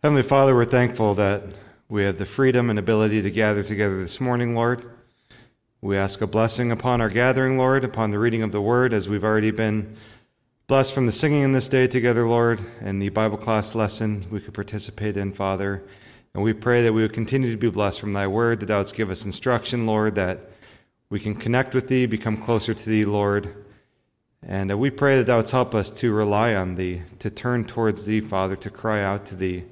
Heavenly Father, we're thankful that we have the freedom and ability to gather together this morning, Lord. We ask a blessing upon our gathering, Lord, upon the reading of the word, as we've already been blessed from the singing in this day together, Lord, and the Bible class lesson we could participate in, Father. And we pray that we would continue to be blessed from thy word, that thou wouldst give us instruction, Lord, that we can connect with thee, become closer to thee, Lord. And we pray that thou wouldst help us to rely on thee, to turn towards thee, Father, to cry out to thee.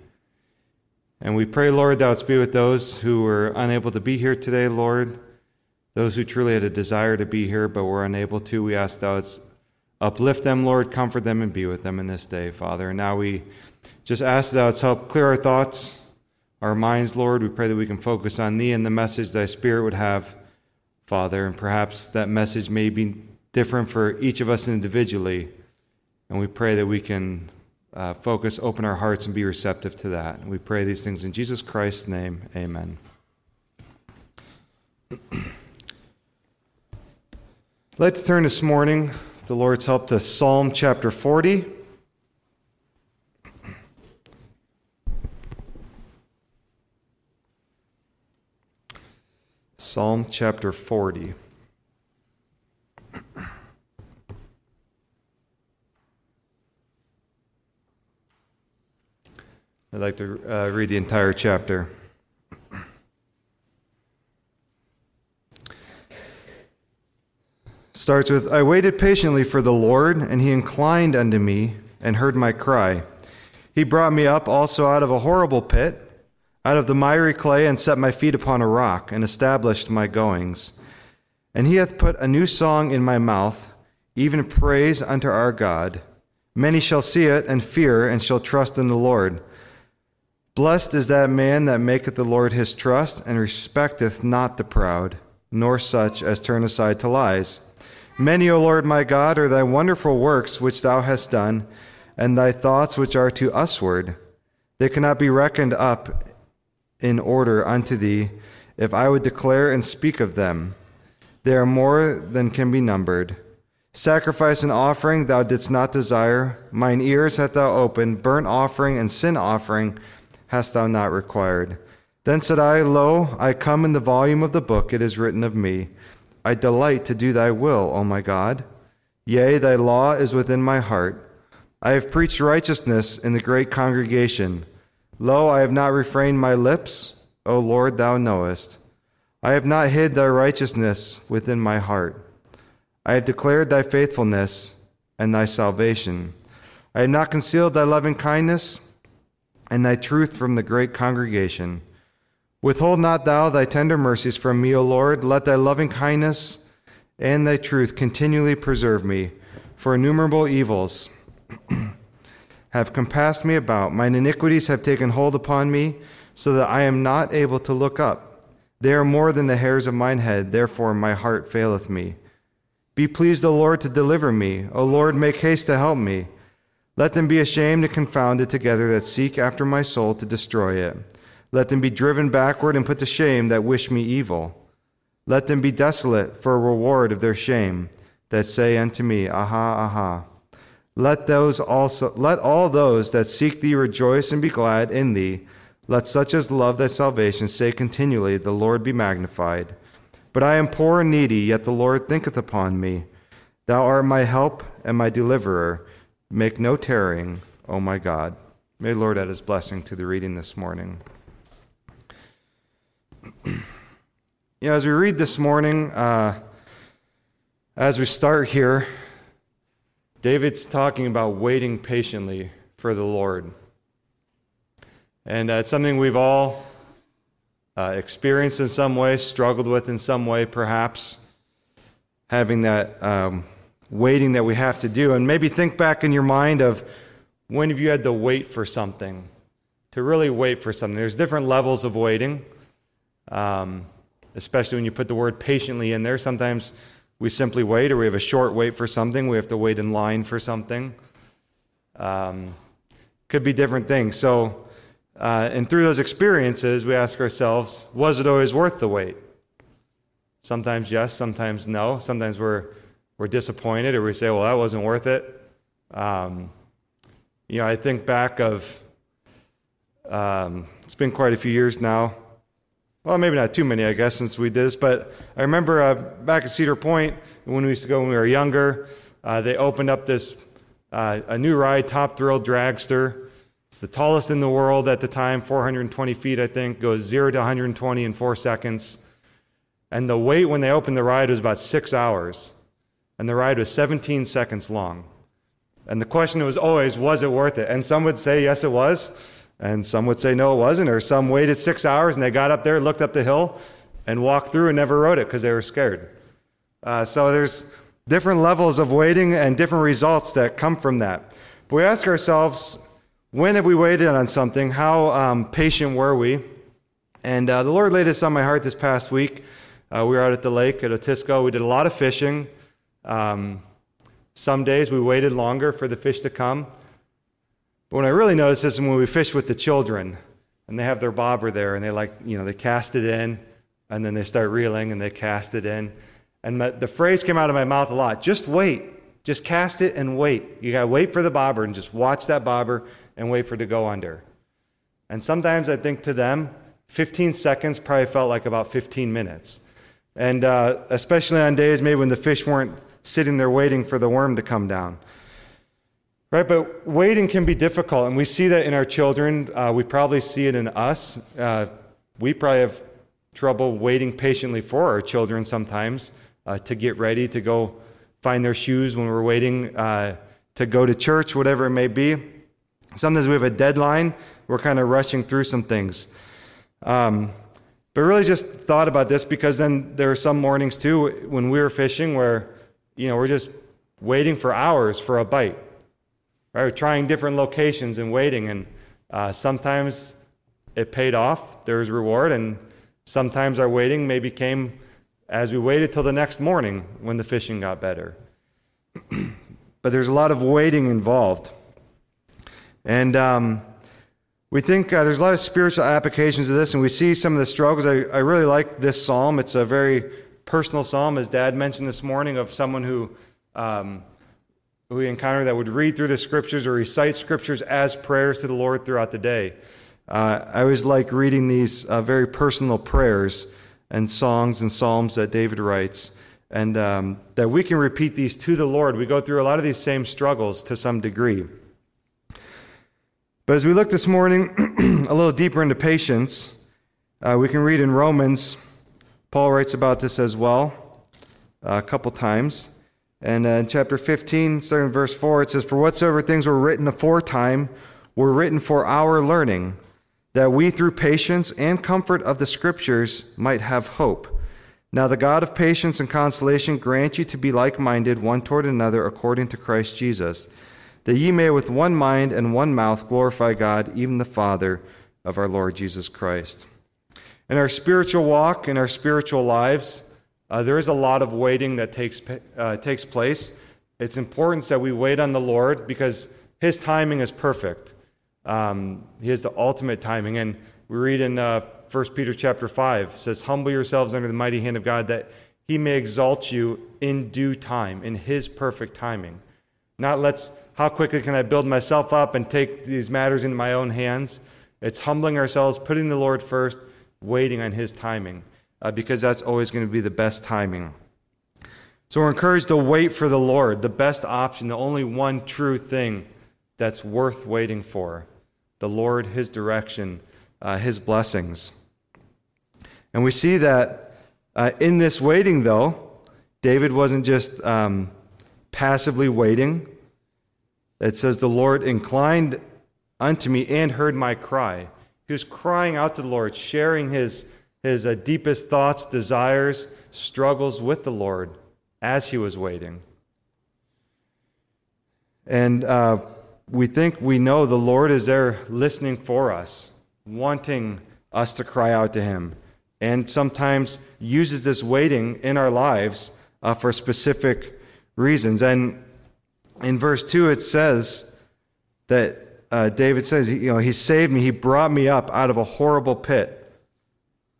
And we pray, Lord, thou be with those who were unable to be here today, Lord. Those who truly had a desire to be here but were unable to, we ask thou uplift them, Lord, comfort them, and be with them in this day, Father. And now we just ask thou help clear our thoughts, our minds, Lord. We pray that we can focus on thee and the message thy Spirit would have, Father. And perhaps that message may be different for each of us individually. And we pray that we can uh, focus, open our hearts, and be receptive to that. And we pray these things in Jesus Christ's name. Amen. I'd like to turn this morning, the Lord's help, to Psalm chapter 40. Psalm chapter 40. I'd like to uh, read the entire chapter. Starts with I waited patiently for the Lord, and he inclined unto me and heard my cry. He brought me up also out of a horrible pit, out of the miry clay, and set my feet upon a rock, and established my goings. And he hath put a new song in my mouth, even praise unto our God. Many shall see it and fear, and shall trust in the Lord. Blessed is that man that maketh the Lord his trust, and respecteth not the proud, nor such as turn aside to lies. Many, O Lord my God, are thy wonderful works which thou hast done, and thy thoughts which are to usward. They cannot be reckoned up in order unto thee, if I would declare and speak of them. They are more than can be numbered. Sacrifice and offering thou didst not desire. Mine ears hast thou opened, burnt offering and sin offering hast thou not required. Then said I, Lo, I come in the volume of the book, it is written of me. I delight to do thy will, O my God. Yea, thy law is within my heart. I have preached righteousness in the great congregation. Lo, I have not refrained my lips, O Lord, thou knowest. I have not hid thy righteousness within my heart. I have declared thy faithfulness and thy salvation. I have not concealed thy loving kindness and thy truth from the great congregation. Withhold not thou thy tender mercies from me, O Lord. Let thy loving kindness and thy truth continually preserve me, for innumerable evils have compassed me about. Mine iniquities have taken hold upon me, so that I am not able to look up. They are more than the hairs of mine head, therefore my heart faileth me. Be pleased, O Lord, to deliver me. O Lord, make haste to help me. Let them be ashamed and confounded together that seek after my soul to destroy it. Let them be driven backward and put to shame that wish me evil. Let them be desolate for a reward of their shame that say unto me, Aha, aha. Let those also let all those that seek thee rejoice and be glad in thee. Let such as love thy salvation say continually, The Lord be magnified. But I am poor and needy, yet the Lord thinketh upon me. Thou art my help and my deliverer. Make no tarrying, O my God. May Lord add his blessing to the reading this morning. you know, as we read this morning, uh, as we start here, David's talking about waiting patiently for the Lord. And uh, it's something we've all uh, experienced in some way, struggled with in some way, perhaps, having that. Um, waiting that we have to do. And maybe think back in your mind of when have you had to wait for something, to really wait for something. There's different levels of waiting, um, especially when you put the word patiently in there. Sometimes we simply wait, or we have a short wait for something. We have to wait in line for something. Um, could be different things. So, uh, and through those experiences, we ask ourselves, was it always worth the wait? Sometimes yes, sometimes no. Sometimes we're we're disappointed or we say, well, that wasn't worth it. Um, you know, I think back of Um, it's been quite a few years now. Well, maybe not too many, I guess, since we did this. But I remember uh, back at Cedar Point when we used to go when we were younger. Uh, they opened up this uh, a new ride, Top Thrill Dragster. It's the tallest in the world at the time, 420 feet, I think. Goes zero to 120 in four seconds. And the wait when they opened the ride was about six hours. And the ride was 17 seconds long. And the question was always, was it worth it? And some would say, yes, it was. And some would say, no, it wasn't. Or some waited six hours and they got up there, looked up the hill, and walked through and never rode it because they were scared. Uh, so there's different levels of waiting and different results that come from that. But we ask ourselves, when have we waited on something? How um, patient were we? And uh, the Lord laid this on my heart this past week. Uh, we were out at the lake at Otisco. We did a lot of fishing. Um, some days we waited longer for the fish to come. But what I really noticed is when we fish with the children and they have their bobber there and they like, you know, they cast it in and then they start reeling and they cast it in. And the phrase came out of my mouth a lot just wait. Just cast it and wait. You got to wait for the bobber and just watch that bobber and wait for it to go under. And sometimes I think to them, 15 seconds probably felt like about 15 minutes. And uh, especially on days maybe when the fish weren't sitting there waiting for the worm to come down. Right, but waiting can be difficult, and we see that in our children. Uh, we probably see it in us. Uh, we probably have trouble waiting patiently for our children sometimes uh, to get ready to go find their shoes when we're waiting uh, to go to church, whatever it may be. Sometimes we have a deadline. We're kind of rushing through some things. Um, but really just thought about this because then there are some mornings too when we were fishing where you know, we're just waiting for hours for a bite. Right? We're trying different locations and waiting, and uh, sometimes it paid off. There was reward, and sometimes our waiting maybe came as we waited till the next morning when the fishing got better. but there's a lot of waiting involved. And um, we think uh, there's a lot of spiritual applications of this, and we see some of the struggles. I, I really like this psalm. It's a very personal psalm, as Dad mentioned this morning, of someone who um, who we encounter that would read through the scriptures or recite scriptures as prayers to the Lord throughout the day. Uh, I always like reading these uh, very personal prayers and songs and psalms that David writes, and um, that we can repeat these to the Lord. We go through a lot of these same struggles to some degree. But as we look this morning a little deeper into patience, uh, we can read in Romans Paul writes about this as well uh, a couple times. And uh, in chapter 15, starting verse 4, it says, For whatsoever things were written aforetime were written for our learning, that we through patience and comfort of the Scriptures might have hope. Now the God of patience and consolation grant you to be like minded one toward another according to Christ Jesus, that ye may with one mind and one mouth glorify God, even the Father of our Lord Jesus Christ. In our spiritual walk, in our spiritual lives, uh, there is a lot of waiting that takes, uh, takes place. It's important that we wait on the Lord because His timing is perfect. Um, he has the ultimate timing. And we read in uh, 1 Peter chapter 5, says, Humble yourselves under the mighty hand of God that He may exalt you in due time, in His perfect timing. Not let's, how quickly can I build myself up and take these matters into my own hands? It's humbling ourselves, putting the Lord first, waiting on His timing, uh, because that's always going to be the best timing. So we're encouraged to wait for the Lord, the best option, the only one true thing that's worth waiting for the Lord, His direction, uh, His blessings. And we see that uh, in this waiting, though, David wasn't just um, passively waiting. It says, The Lord inclined unto me and heard my cry. He was crying out to the Lord, sharing his, his uh, deepest thoughts, desires, struggles with the Lord as he was waiting. And uh, we think we know the Lord is there listening for us, wanting us to cry out to him, and sometimes uses this waiting in our lives uh, for specific reasons. And in verse 2, it says that uh, David says, you know, He saved me. He brought me up out of a horrible pit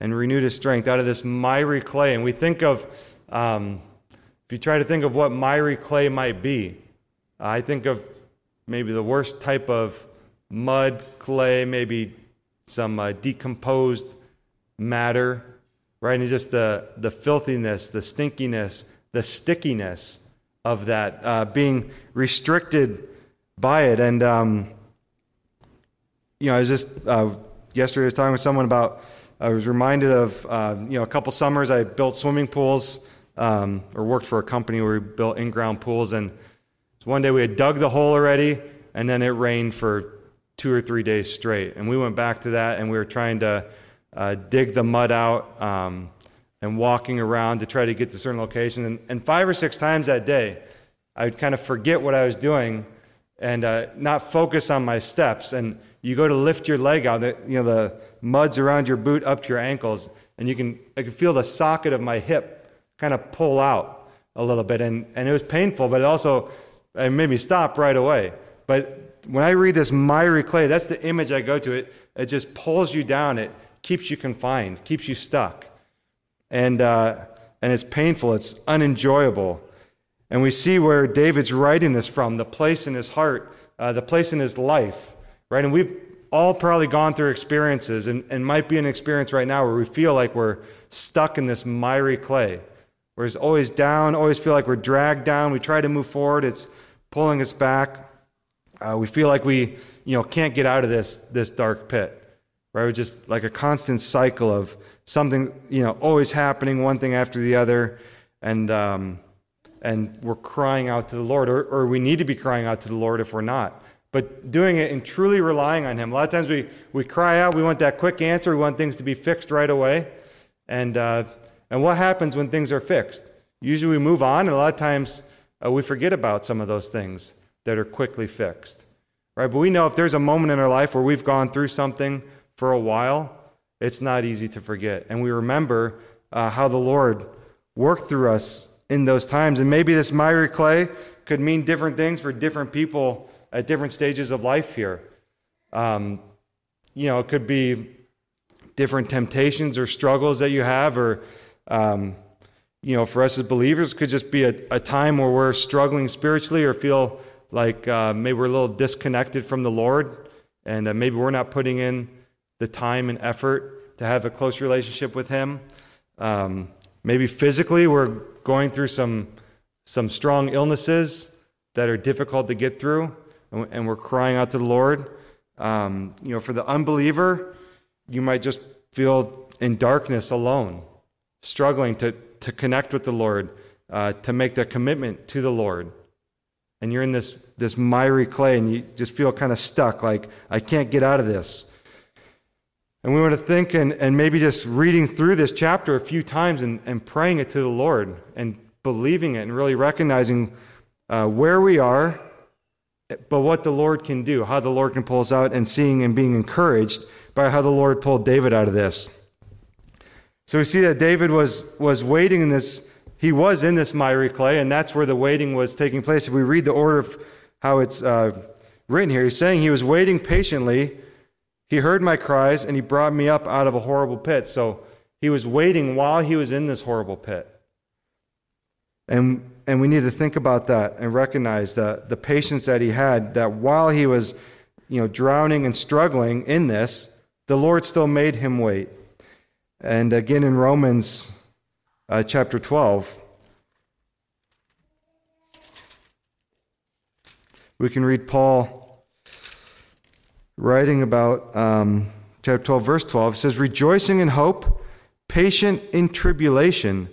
and renewed His strength out of this miry clay. And we think of, um, if you try to think of what miry clay might be, I think of maybe the worst type of mud, clay, maybe some uh, decomposed matter, right? And just the, the filthiness, the stinkiness, the stickiness of that, uh, being restricted by it. And, um, you know, I was just, uh, yesterday I was talking with someone about, I was reminded of, uh, you know, a couple summers I built swimming pools um, or worked for a company where we built in ground pools. And one day we had dug the hole already, and then it rained for two or three days straight. And we went back to that and we were trying to uh, dig the mud out um, and walking around to try to get to certain locations. And, and, five or six times that day, I would kind of forget what I was doing and uh, not focus on my steps. And you go to lift your leg out, the, you know, the mud's around your boot up to your ankles, and you can, I could feel the socket of my hip kind of pull out a little bit. And, and it was painful, but it also it made me stop right away. But when I read this miry clay, that's the image I go to. It, it just pulls you down. It keeps you confined, keeps you stuck. And, uh, and it's painful, it's unenjoyable. And we see where David's writing this from the place in his heart, uh, the place in his life, right? And we've all probably gone through experiences, and, and might be an experience right now where we feel like we're stuck in this miry clay, where it's always down, always feel like we're dragged down. We try to move forward, it's pulling us back. Uh, we feel like we, you know, can't get out of this this dark pit, right? We're just like a constant cycle of something, you know, always happening, one thing after the other, and um, and we're crying out to the Lord, or, or we need to be crying out to the Lord if we're not. But doing it and truly relying on Him. A lot of times we we cry out, we want that quick answer, we want things to be fixed right away, and uh, and what happens when things are fixed? Usually we move on, and a lot of times uh, we forget about some of those things that are quickly fixed. Right? But we know if there's a moment in our life where we've gone through something for a while, it's not easy to forget. And we remember uh, how the Lord worked through us in those times. And maybe this miry clay could mean different things for different people at different stages of life here. Um, you know, it could be different temptations or struggles that you have, or, um, you know, for us as believers, could just be a, a time where we're struggling spiritually or feel like uh, maybe we're a little disconnected from the Lord, and uh, maybe we're not putting in the time and effort to have a close relationship with Him. Um, maybe physically, we're going through some some strong illnesses that are difficult to get through, and, we're crying out to the Lord. Um, you know, for the unbeliever, you might just feel in darkness alone, struggling to to connect with the Lord, uh, to make the commitment to the Lord and you're in this, this miry clay and you just feel kind of stuck, like, I can't get out of this. And we want to think and, and maybe just reading through this chapter a few times and, and praying it to the Lord and believing it and really recognizing uh, where we are, but what the Lord can do, how the Lord can pull us out, and seeing and being encouraged by how the Lord pulled David out of this. So we see that David was, was waiting in this he was in this miry clay, and that's where the waiting was taking place. If we read the order of how it's uh, written here, he's saying he was waiting patiently. He heard my cries, and he brought me up out of a horrible pit. So he was waiting while he was in this horrible pit. And, and we need to think about that and recognize that the patience that he had, that while he was you know, drowning and struggling in this, the Lord still made him wait. And again in Romans uh, chapter 12, we can read Paul writing about um, chapter 12, verse 12. It says, Rejoicing in hope, patient in tribulation,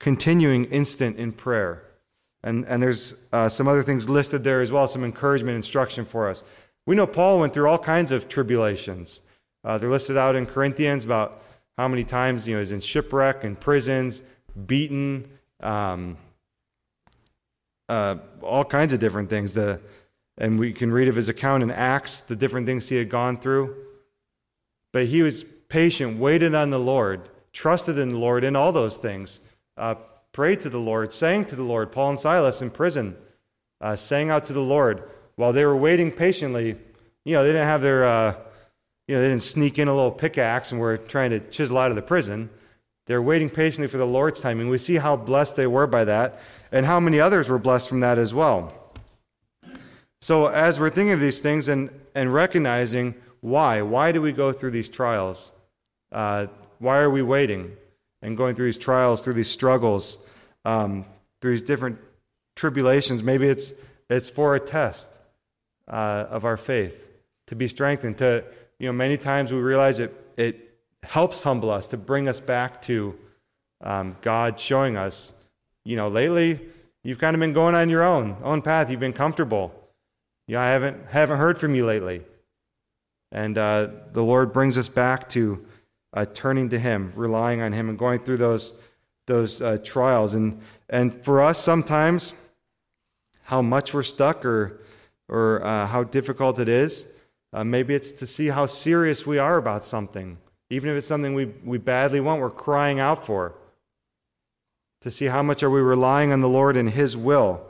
continuing instant in prayer. And, and there's uh, some other things listed there as well, some encouragement, instruction for us. We know Paul went through all kinds of tribulations. Uh, they're listed out in Corinthians about how many times you know he's in shipwreck and prisons, beaten, um, uh, all kinds of different things. The, and we can read of his account in Acts, the different things he had gone through. But he was patient, waited on the Lord, trusted in the Lord in all those things, uh, prayed to the Lord, sang to the Lord. Paul and Silas in prison uh, sang out to the Lord while they were waiting patiently. You know, they didn't have their uh, you know, they didn't sneak in a little pickaxe and were trying to chisel out of the prison. They're waiting patiently for the Lord's timing. We see how blessed they were by that and how many others were blessed from that as well. So, as we're thinking of these things and, and recognizing why. Why do we go through these trials? Uh, why are we waiting and going through these trials, through these struggles, um, through these different tribulations? Maybe it's, it's for a test uh, of our faith to be strengthened. To, you know, many times we realize it, it helps humble us to bring us back to um, God showing us, you know, lately you've kind of been going on your own, own path. You've been comfortable. Yeah, I haven't, haven't heard from you lately. And uh, the Lord brings us back to uh, turning to Him, relying on Him, and going through those, those uh, trials. And, and for us, sometimes, how much we're stuck or, or uh, how difficult it is, uh, maybe it's to see how serious we are about something. Even if it's something we, we badly want, we're crying out for. To see how much are we relying on the Lord and His will,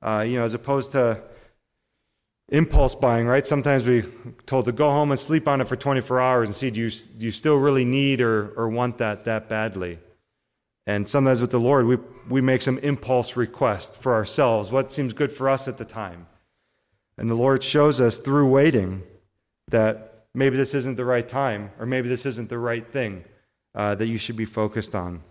uh, you know, as opposed to impulse buying, right? Sometimes we told to go home and sleep on it for 24 hours and see do you, do you still really need or, or want that that badly. And sometimes with the Lord, we, we make some impulse request for ourselves, what seems good for us at the time. And the Lord shows us through waiting that maybe this isn't the right time, or maybe this isn't the right thing uh, that you should be focused on.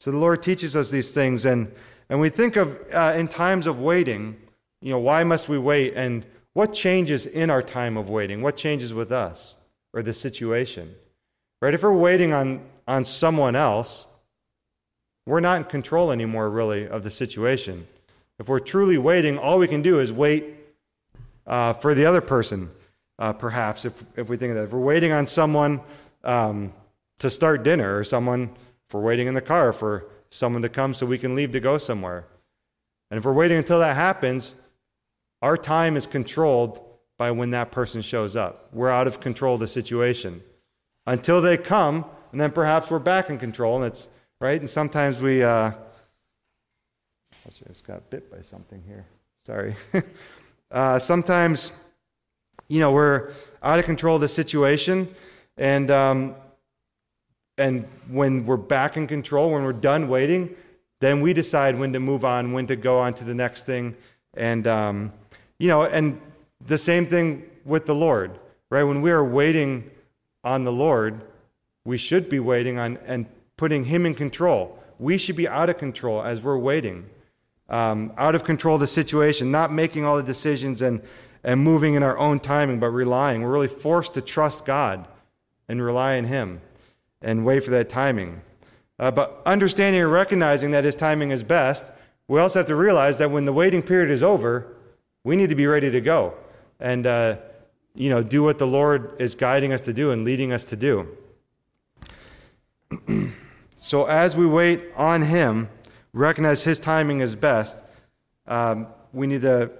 So the Lord teaches us these things, and, and we think of uh, in times of waiting, you know, why must we wait? And what changes in our time of waiting? What changes with us or the situation? Right? If we're waiting on, on someone else, we're not in control anymore, really, of the situation. If we're truly waiting, all we can do is wait uh, for the other person, uh, perhaps, if, if we think of that. If we're waiting on someone um, to start dinner, or someone, if we're waiting in the car for someone to come so we can leave to go somewhere. And if we're waiting until that happens, our time is controlled by when that person shows up. We're out of control of the situation until they come, and then perhaps we're back in control. And it's right. And sometimes we. Uh, I just got bit by something here. Sorry. uh, sometimes, you know, we're out of control of the situation, and um, and when we're back in control, when we're done waiting, then we decide when to move on, when to go on to the next thing, and um, you know, and the same thing with the Lord, right? When we are waiting on the Lord, we should be waiting on and putting Him in control. We should be out of control as we're waiting, um, out of control of the situation, not making all the decisions and, and moving in our own timing, but relying. We're really forced to trust God and rely on Him and wait for that timing. Uh, but understanding and recognizing that His timing is best, we also have to realize that when the waiting period is over, we need to be ready to go and, uh, you know, do what the Lord is guiding us to do and leading us to do. so as we wait on Him, recognize His timing is best, um, we need to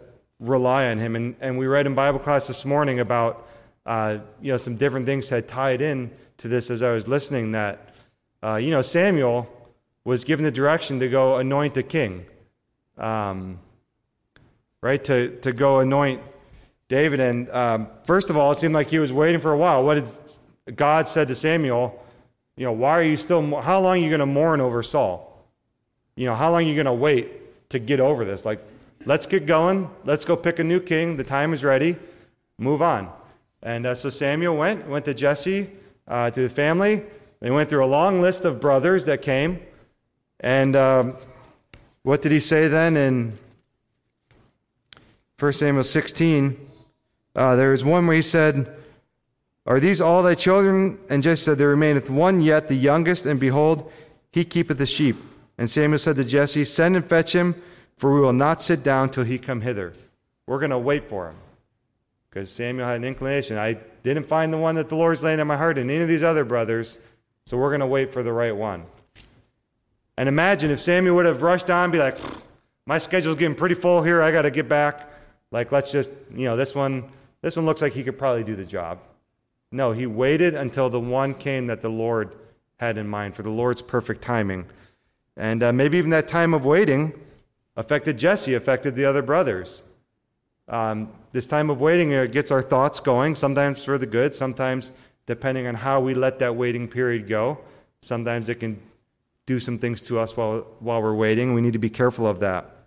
rely on Him. And, and we read in Bible class this morning about, uh, you know, some different things had tied in to this as I was listening that, uh, you know, Samuel was given the direction to go anoint a king. Um, right, to, to go anoint David. And um, first of all, it seemed like he was waiting for a while. What did God said to Samuel? You know, why are you still, how long are you going to mourn over Saul? You know, how long are you going to wait to get over this? Like, let's get going. Let's go pick a new king. The time is ready. Move on. And uh, so Samuel went, went to Jesse, uh, to the family. They went through a long list of brothers that came. And um, what did he say then in 1 Samuel 16, uh, there is one where he said, Are these all thy children? And Jesse said, There remaineth one yet, the youngest, and behold, he keepeth the sheep. And Samuel said to Jesse, Send and fetch him, for we will not sit down till he come hither. We're going to wait for him. Because Samuel had an inclination. I didn't find the one that the Lord's laying in my heart in any of these other brothers, so we're going to wait for the right one. And imagine if Samuel would have rushed on be like, My schedule's getting pretty full here, I got to get back. Like, let's just, you know, this one, this one looks like he could probably do the job. No, he waited until the one came that the Lord had in mind for the Lord's perfect timing. And uh, maybe even that time of waiting affected Jesse, affected the other brothers. Um, this time of waiting uh, gets our thoughts going, sometimes for the good, sometimes depending on how we let that waiting period go. Sometimes it can do some things to us while, while we're waiting. We need to be careful of that.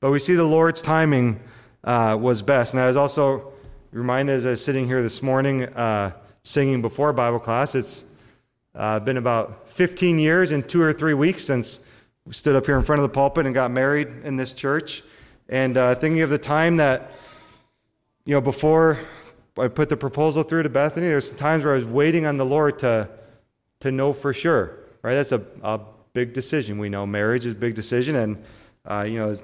But we see the Lord's timing uh, was best. And I was also reminded as I was sitting here this morning uh, singing before Bible class, it's uh, been about 15 years and two or three weeks since we stood up here in front of the pulpit and got married in this church. And uh, thinking of the time that, you know, before I put the proposal through to Bethany, there's times where I was waiting on the Lord to, to know for sure, right? That's a, a big decision. We know marriage is a big decision. And, uh, you know,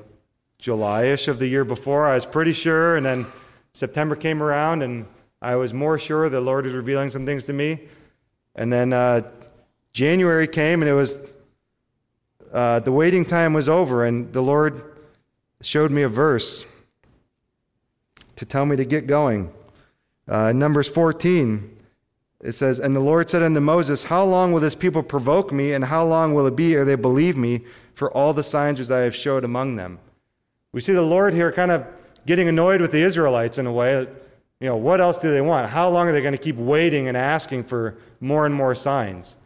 July-ish of the year before, I was pretty sure. And then September came around and I was more sure the Lord was revealing some things to me. And then uh, January came and it was, uh, the waiting time was over and the Lord showed me a verse to tell me to get going. Uh, Numbers 14, it says, And the Lord said unto Moses, How long will this people provoke me, and how long will it be ere they believe me for all the signs which I have showed among them? We see the Lord here kind of getting annoyed with the Israelites in a way. You know, what else do they want? How long are they going to keep waiting and asking for more and more signs?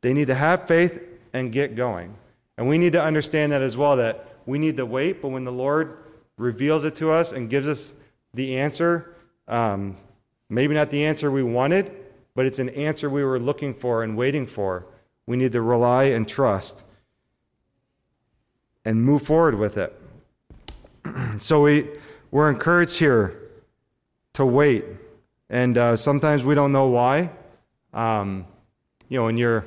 They need to have faith and get going. And we need to understand that as well that we need to wait, but when the Lord reveals it to us and gives us the answer, um, maybe not the answer we wanted, but it's an answer we were looking for and waiting for. We need to rely and trust and move forward with it. so we, we're encouraged here to wait. And uh, sometimes we don't know why. Um, you know, when you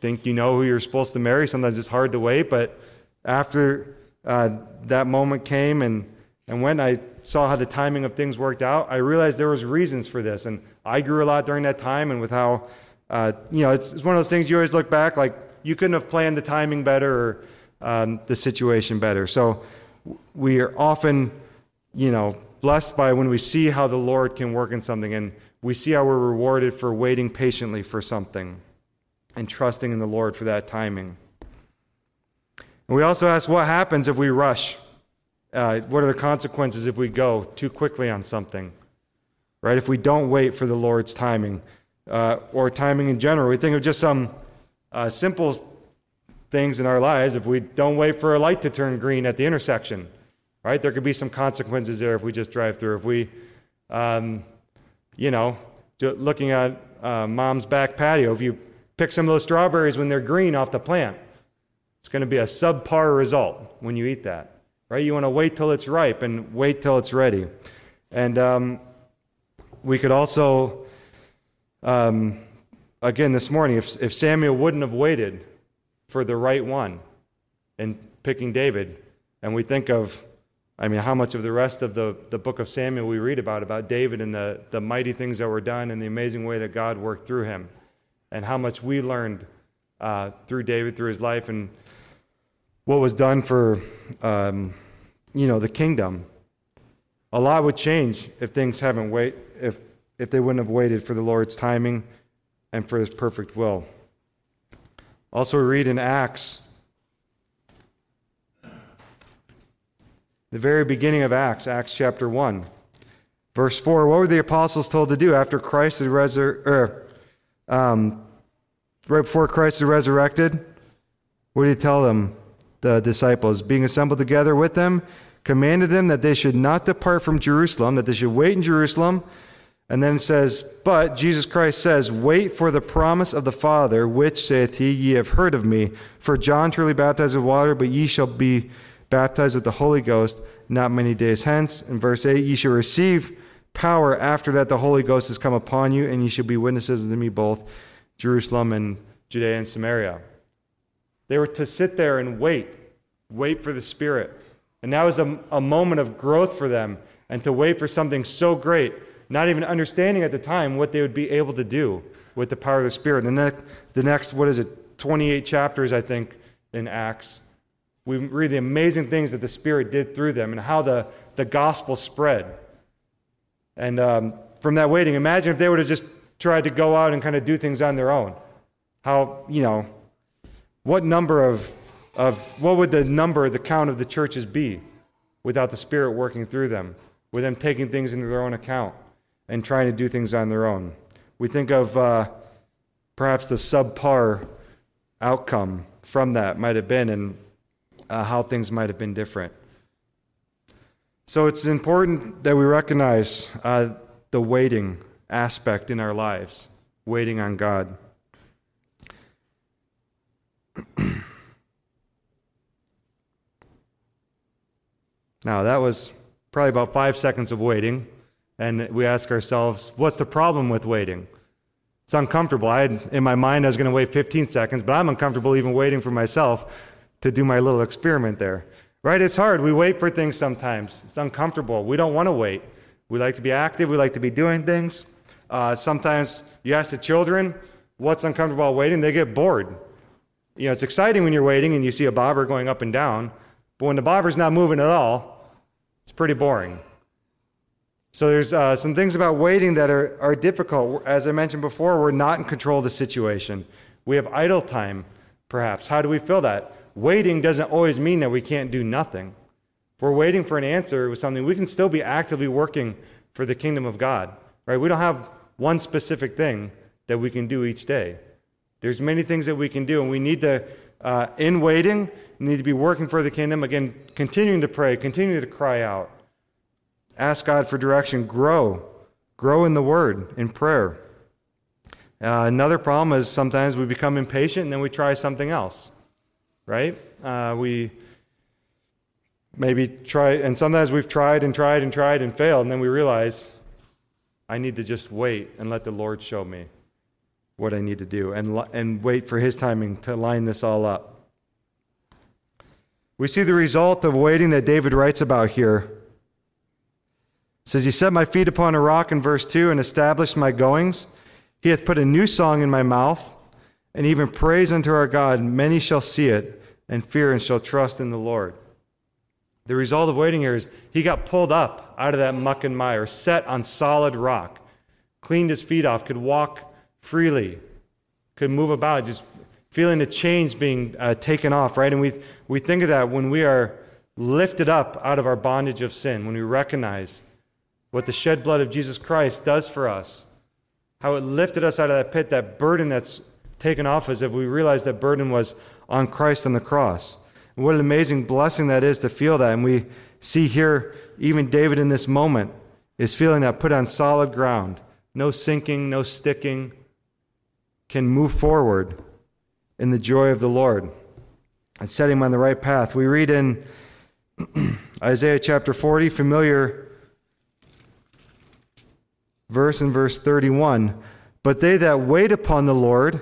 think you know who you're supposed to marry, sometimes it's hard to wait, but after uh, that moment came and, and when I saw how the timing of things worked out, I realized there was reasons for this. And I grew a lot during that time and with how, uh, you know, it's, it's one of those things you always look back, like you couldn't have planned the timing better or um, the situation better. So we are often, you know, blessed by when we see how the Lord can work in something and we see how we're rewarded for waiting patiently for something and trusting in the Lord for that timing. And we also ask what happens if we rush? Uh, what are the consequences if we go too quickly on something? Right? If we don't wait for the Lord's timing uh, or timing in general, we think of just some uh, simple things in our lives. If we don't wait for a light to turn green at the intersection, right? There could be some consequences there if we just drive through. If we, um, you know, looking at uh, mom's back patio, if you pick some of those strawberries when they're green off the plant, it's going to be a subpar result when you eat that, right? You want to wait till it's ripe and wait till it's ready. And um, we could also, um, again, this morning, if, if Samuel wouldn't have waited for the right one in picking David, and we think of, I mean, how much of the rest of the, the book of Samuel we read about, about David and the, the mighty things that were done and the amazing way that God worked through him, and how much we learned uh, through David, through his life, and what was done for, um, you know, the kingdom. A lot would change if things haven't wait if if they wouldn't have waited for the Lord's timing and for His perfect will. Also, we read in Acts, the very beginning of Acts, Acts chapter one, verse four. What were the apostles told to do after Christ had resurrected? Er, um, right before Christ had resurrected? What did he tell them? the disciples, being assembled together with them, commanded them that they should not depart from Jerusalem, that they should wait in Jerusalem. And then it says, But Jesus Christ says, Wait for the promise of the Father, which saith he, Ye have heard of me. For John truly baptized with water, but ye shall be baptized with the Holy Ghost not many days hence. In verse 8, ye shall receive power after that the Holy Ghost has come upon you, and ye shall be witnesses unto me both Jerusalem and Judea and Samaria. They were to sit there and wait, wait for the Spirit. And that was a, a moment of growth for them, and to wait for something so great, not even understanding at the time what they would be able to do with the power of the Spirit. And then the next, what is it, 28 chapters, I think, in Acts, we read the amazing things that the Spirit did through them and how the, the gospel spread. And um, from that waiting, imagine if they would have just tried to go out and kind of do things on their own. How, you know, what number of, of what would the number, the count of the churches be without the Spirit working through them, with them taking things into their own account and trying to do things on their own? We think of uh, perhaps the subpar outcome from that might have been and uh, how things might have been different. So it's important that we recognize uh, the waiting aspect in our lives, waiting on God. now, that was probably about five seconds of waiting, and we ask ourselves, what's the problem with waiting? It's uncomfortable. I had, in my mind, I was going to wait 15 seconds, but I'm uncomfortable even waiting for myself to do my little experiment there. Right? It's hard. We wait for things sometimes. It's uncomfortable. We don't want to wait. We like to be active. We like to be doing things. Uh, sometimes you ask the children, what's uncomfortable about waiting? They get bored. You know, it's exciting when you're waiting and you see a bobber going up and down, but when the bobber's not moving at all, it's pretty boring. So there's uh, some things about waiting that are, are difficult. As I mentioned before, we're not in control of the situation. We have idle time, perhaps. How do we fill that? Waiting doesn't always mean that we can't do nothing. If we're waiting for an answer with something, we can still be actively working for the kingdom of God. Right? We don't have one specific thing that we can do each day. There's many things that we can do, and we need to, uh, in waiting, need to be working for the kingdom. Again, continuing to pray, continuing to cry out. Ask God for direction. Grow. Grow in the Word, in prayer. Uh, another problem is sometimes we become impatient and then we try something else, right? Uh, we maybe try, and sometimes we've tried and tried and tried and failed, and then we realize I need to just wait and let the Lord show me what I need to do and, and wait for His timing to line this all up. We see the result of waiting that David writes about here says, He set my feet upon a rock in verse 2 and established my goings. He hath put a new song in my mouth, and even praise unto our God. Many shall see it and fear and shall trust in the Lord. The result of waiting here is he got pulled up out of that muck and mire, set on solid rock, cleaned his feet off, could walk freely, could move about, just feeling the chains being uh, taken off, right? And we, we think of that when we are lifted up out of our bondage of sin, when we recognize what the shed blood of Jesus Christ does for us, how it lifted us out of that pit, that burden that's taken off us, if we realize that burden was on Christ on the cross. And what an amazing blessing that is to feel that. And we see here, even David in this moment is feeling that put on solid ground. No sinking, no sticking, can move forward in the joy of the Lord and set him on the right path. We read in Isaiah chapter 40, familiar verse in verse 31 But they that wait upon the Lord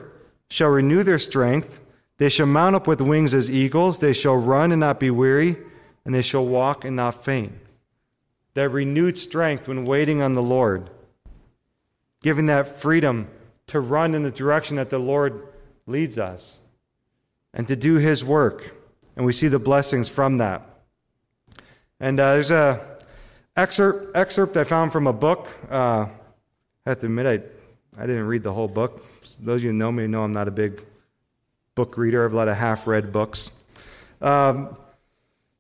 shall renew their strength. They shall mount up with wings as eagles. They shall run and not be weary, and they shall walk and not faint. That renewed strength when waiting on the Lord, giving that freedom to run in the direction that the Lord leads us and to do His work. And we see the blessings from that. And uh, there's a excerpt excerpt I found from a book. Uh, I have to admit, I, I didn't read the whole book. Those of you who know me know I'm not a big book reader. I have a lot of half read books. Um,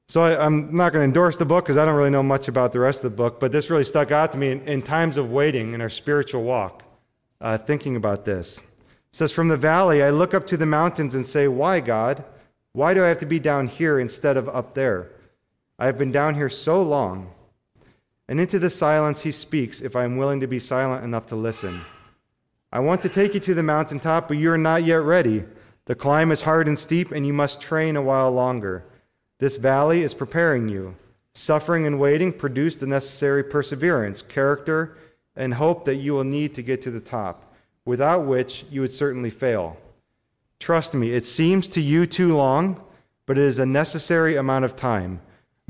so I, am not going to endorse the book because I don't really know much about the rest of the book, but this really stuck out to me in, in times of waiting in our spiritual walk, uh, thinking about this. It says, From the valley, I look up to the mountains and say, Why, God? Why do I have to be down here instead of up there? I have been down here so long. And into the silence he speaks if I am willing to be silent enough to listen. I want to take you to the mountaintop, but you are not yet ready. The climb is hard and steep, and you must train a while longer. This valley is preparing you. Suffering and waiting produce the necessary perseverance, character, and hope that you will need to get to the top, without which you would certainly fail. Trust me, it seems to you too long, but it is a necessary amount of time.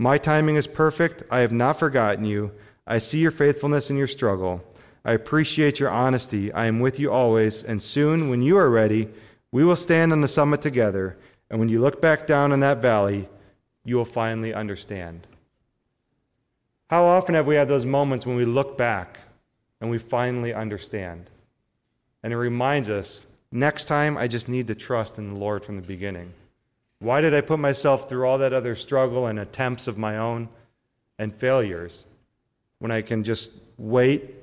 My timing is perfect. I have not forgotten you. I see your faithfulness and your struggle. I appreciate your honesty. I am with you always, and soon, when you are ready, we will stand on the summit together, and when you look back down in that valley, you will finally understand. How often have we had those moments when we look back and we finally understand? And it reminds us next time, I just need to trust in the Lord from the beginning. Why did I put myself through all that other struggle and attempts of my own and failures when I can just wait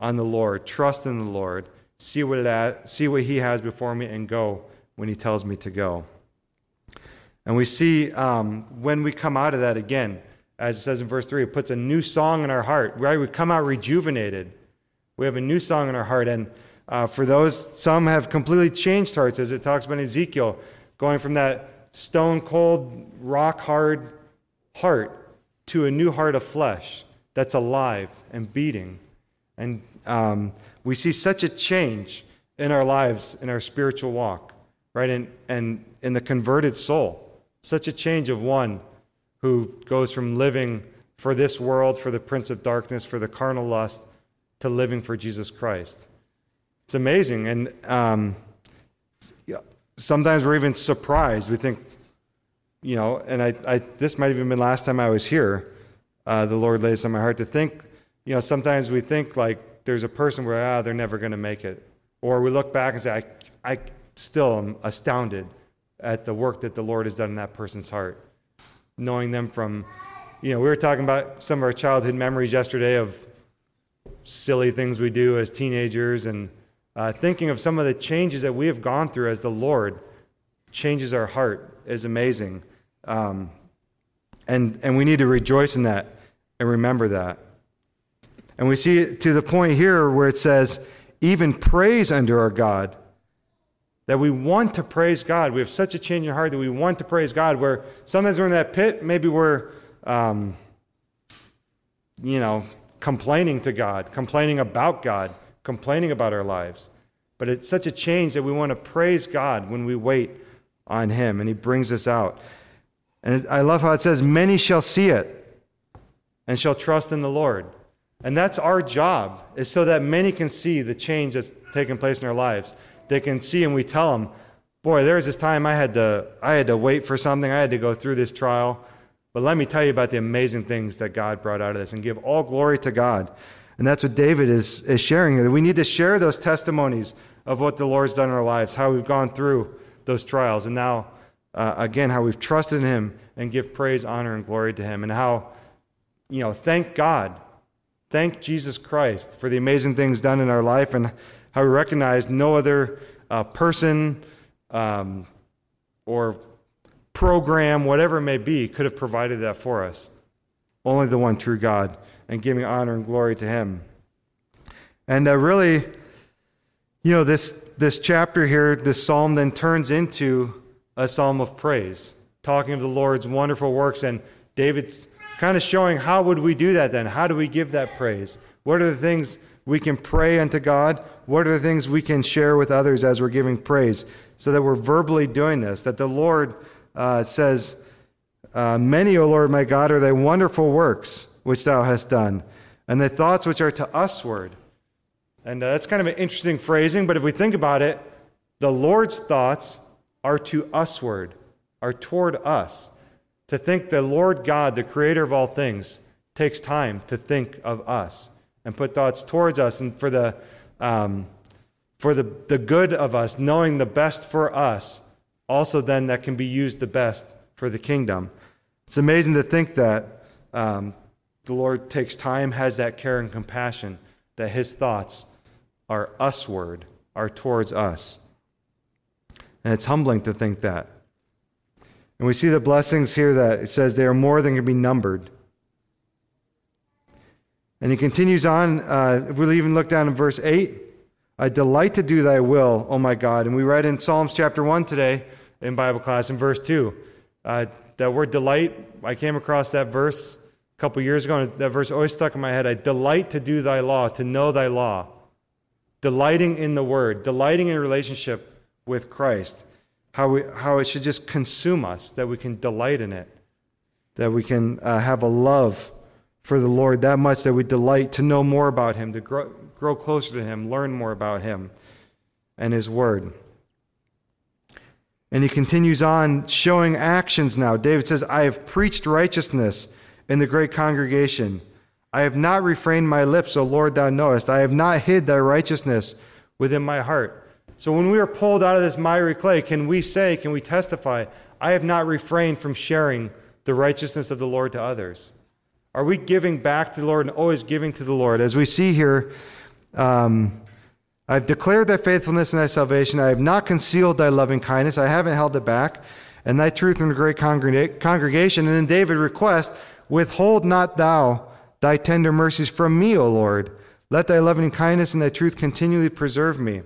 on the Lord, trust in the Lord, see what, that, see what He has before me, and go when He tells me to go? And we see um, when we come out of that again, as it says in verse 3, it puts a new song in our heart, right? We come out rejuvenated. We have a new song in our heart. And uh, for those, some have completely changed hearts, as it talks about Ezekiel, going from that stone cold, rock hard heart to a new heart of flesh that's alive and beating. And um, we see such a change in our lives, in our spiritual walk, right? And, and in the converted soul. Such a change of one who goes from living for this world, for the prince of darkness, for the carnal lust, to living for Jesus Christ. It's amazing. And um, sometimes we're even surprised. We think, you know, and I, I this might have even been last time I was here. Uh, the Lord lays on my heart to think, you know, sometimes we think like there's a person where, ah, they're never going to make it. Or we look back and say, I, I still am astounded at the work that the Lord has done in that person's heart knowing them from, you know, we were talking about some of our childhood memories yesterday of silly things we do as teenagers and uh, thinking of some of the changes that we have gone through as the Lord changes our heart is amazing. Um, and, and we need to rejoice in that and remember that. And we see it to the point here where it says, even praise unto our God that we want to praise God. We have such a change in heart that we want to praise God. Where sometimes we're in that pit, maybe we're, um, you know, complaining to God, complaining about God, complaining about our lives. But it's such a change that we want to praise God when we wait on Him, and He brings us out. And I love how it says, Many shall see it and shall trust in the Lord. And that's our job, is so that many can see the change that's taking place in our lives they can see and we tell them, boy, there was this time I had to I had to wait for something. I had to go through this trial. But let me tell you about the amazing things that God brought out of this and give all glory to God. And that's what David is, is sharing here. We need to share those testimonies of what the Lord's done in our lives, how we've gone through those trials, and now, uh, again, how we've trusted in Him and give praise, honor, and glory to Him, and how, you know, thank God, thank Jesus Christ for the amazing things done in our life, and how we recognize no other uh, person um, or program, whatever it may be, could have provided that for us. Only the one true God, and giving honor and glory to Him. And uh, really, you know, this, this chapter here, this psalm then turns into a psalm of praise, talking of the Lord's wonderful works. And David's kind of showing how would we do that then? How do we give that praise? What are the things we can pray unto God? What are the things we can share with others as we're giving praise? So that we're verbally doing this, that the Lord uh, says, uh, Many, O Lord my God, are thy wonderful works which thou hast done, and the thoughts which are to usward. And uh, that's kind of an interesting phrasing, but if we think about it, the Lord's thoughts are to usward, are toward us. To think the Lord God, the creator of all things, takes time to think of us and put thoughts towards us and for the um, for the, the good of us, knowing the best for us, also then that can be used the best for the kingdom. It's amazing to think that um, the Lord takes time, has that care and compassion, that his thoughts are usward, are towards us. And it's humbling to think that. And we see the blessings here that it says they are more than can be numbered. And he continues on. Uh, if we even look down in verse 8, I delight to do thy will, O my God. And we read in Psalms chapter 1 today in Bible class in verse 2. Uh, that word delight, I came across that verse couple years ago, and that verse always stuck in my head. I delight to do thy law, to know thy law. Delighting in the word, delighting in relationship with Christ. How, we, how it should just consume us, that we can delight in it, that we can uh, have a love for the Lord that much that we delight to know more about Him, to grow, grow closer to Him, learn more about Him and His Word. And he continues on showing actions now. David says, I have preached righteousness in the great congregation. I have not refrained my lips, O Lord, thou knowest. I have not hid thy righteousness within my heart. So when we are pulled out of this miry clay, can we say, can we testify, I have not refrained from sharing the righteousness of the Lord to others? Are we giving back to the Lord and always giving to the Lord? As we see here, um, I've declared thy faithfulness and thy salvation. I have not concealed thy loving kindness. I haven't held it back. And thy truth in the great congregation. And then David requests, Withhold not thou thy tender mercies from me, O Lord. Let thy loving kindness and thy truth continually preserve me.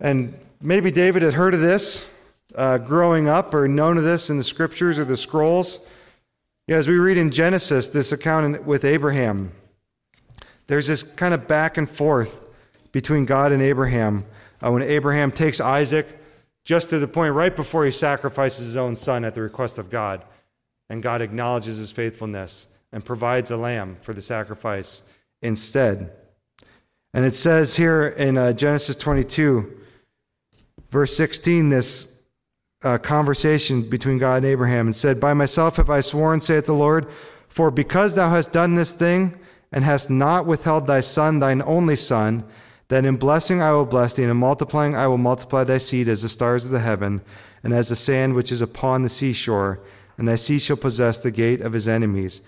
And maybe David had heard of this uh, growing up or known of this in the scriptures or the scrolls. Yeah, as we read in Genesis, this account with Abraham, there's this kind of back and forth between God and Abraham. Uh, when Abraham takes Isaac, just to the point right before he sacrifices his own son at the request of God, and God acknowledges his faithfulness and provides a lamb for the sacrifice instead. And it says here in uh, Genesis 22, verse 16, this uh, conversation between God and Abraham, and said, By myself have I sworn, saith the Lord, for because thou hast done this thing, and hast not withheld thy son, thine only son, that in blessing I will bless thee, and in multiplying I will multiply thy seed as the stars of the heaven, and as the sand which is upon the seashore, and thy seed shall possess the gate of his enemies.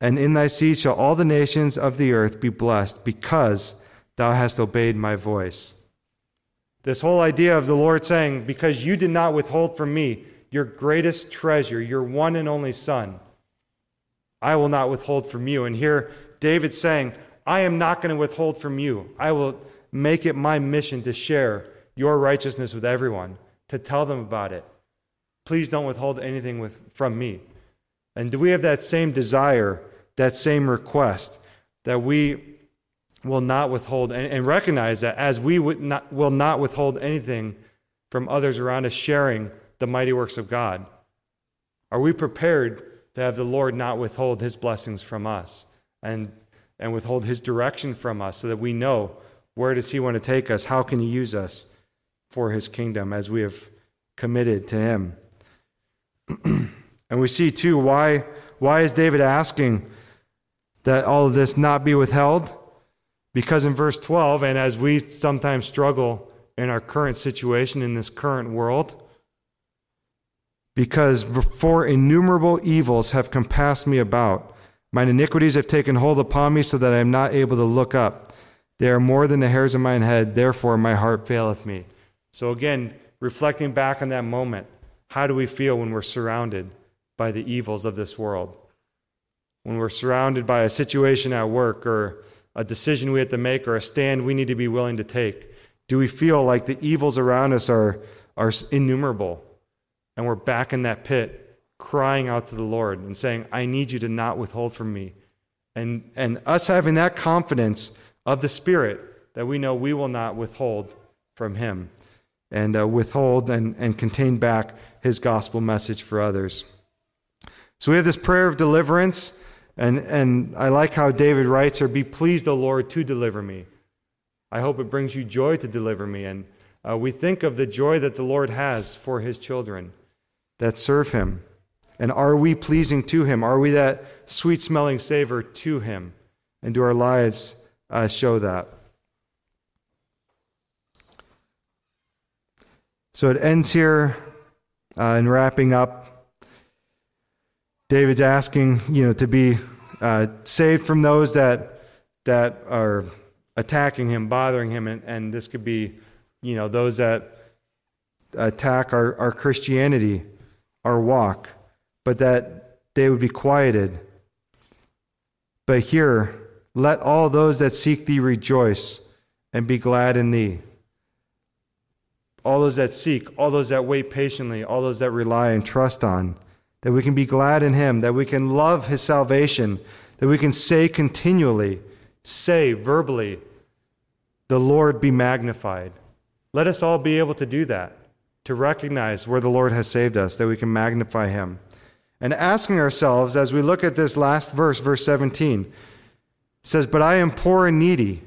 And in thy seed shall all the nations of the earth be blessed, because thou hast obeyed my voice. This whole idea of the Lord saying, Because you did not withhold from me your greatest treasure, your one and only Son, I will not withhold from you. And here, David saying, I am not going to withhold from you. I will make it my mission to share your righteousness with everyone, to tell them about it. Please don't withhold anything with, from me. And do we have that same desire, that same request, that we will not withhold and, and recognize that as we not, will not withhold anything from others around us sharing the mighty works of God? Are we prepared to have the Lord not withhold his blessings from us and, and withhold his direction from us so that we know where does he want to take us? How can he use us for his kingdom as we have committed to him? and we see too why why is David asking that all of this not be withheld? Because in verse 12, and as we sometimes struggle in our current situation in this current world, because for innumerable evils have compassed me about, mine iniquities have taken hold upon me so that I am not able to look up. They are more than the hairs of mine head, therefore my heart faileth me. So again, reflecting back on that moment, how do we feel when we're surrounded by the evils of this world? When we're surrounded by a situation at work or a decision we have to make or a stand we need to be willing to take? Do we feel like the evils around us are, are innumerable and we're back in that pit crying out to the Lord and saying, I need you to not withhold from me? And, and us having that confidence of the Spirit that we know we will not withhold from Him and uh, withhold and, and contain back His gospel message for others. So we have this prayer of deliverance and, and I like how David writes or be pleased, O Lord, to deliver me. I hope it brings you joy to deliver me. And uh, we think of the joy that the Lord has for his children that serve him. And are we pleasing to him? Are we that sweet smelling savor to him? And do our lives uh, show that? So it ends here uh, in wrapping up. David's asking, you know, to be uh, saved from those that that are attacking him, bothering him, and, and this could be, you know, those that attack our, our Christianity, our walk, but that they would be quieted. But here, let all those that seek thee rejoice and be glad in thee. All those that seek, all those that wait patiently, all those that rely and trust on that we can be glad in Him, that we can love His salvation, that we can say continually, say verbally, the Lord be magnified. Let us all be able to do that, to recognize where the Lord has saved us, that we can magnify Him. And asking ourselves as we look at this last verse, verse 17, says, But I am poor and needy.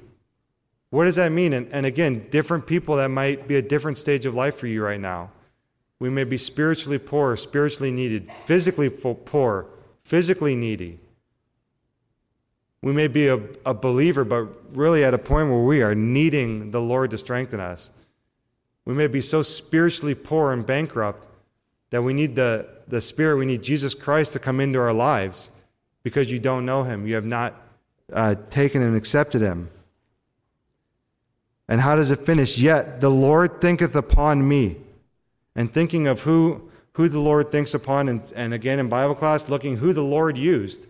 What does that mean? And, and again, different people that might be a different stage of life for you right now. We may be spiritually poor, spiritually needed, physically poor, physically needy. We may be a, a believer, but really at a point where we are needing the Lord to strengthen us. We may be so spiritually poor and bankrupt that we need the, the Spirit, we need Jesus Christ to come into our lives because you don't know Him. You have not uh, taken and accepted Him. And how does it finish? Yet the Lord thinketh upon me and thinking of who, who the Lord thinks upon, and, and again in Bible class, looking who the Lord used,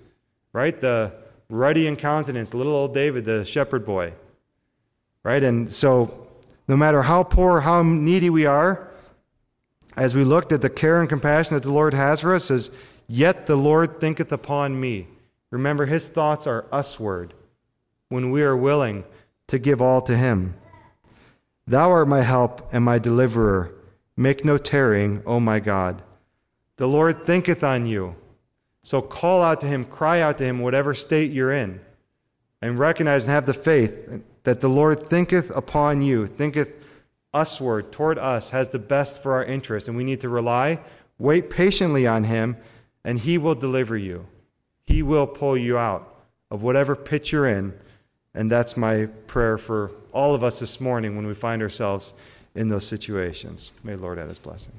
right? The ruddy in countenance, little old David, the shepherd boy, right? And so, no matter how poor, how needy we are, as we looked at the care and compassion that the Lord has for us, says, Yet the Lord thinketh upon me. Remember, his thoughts are usward when we are willing to give all to him. Thou art my help and my deliverer. Make no tarrying, O my God. The Lord thinketh on you. So call out to him, cry out to him, whatever state you're in, and recognize and have the faith that the Lord thinketh upon you, thinketh usward toward us, has the best for our interest, and we need to rely, wait patiently on him, and he will deliver you. He will pull you out of whatever pit you're in. And that's my prayer for all of us this morning when we find ourselves in those situations. May the Lord add his blessing.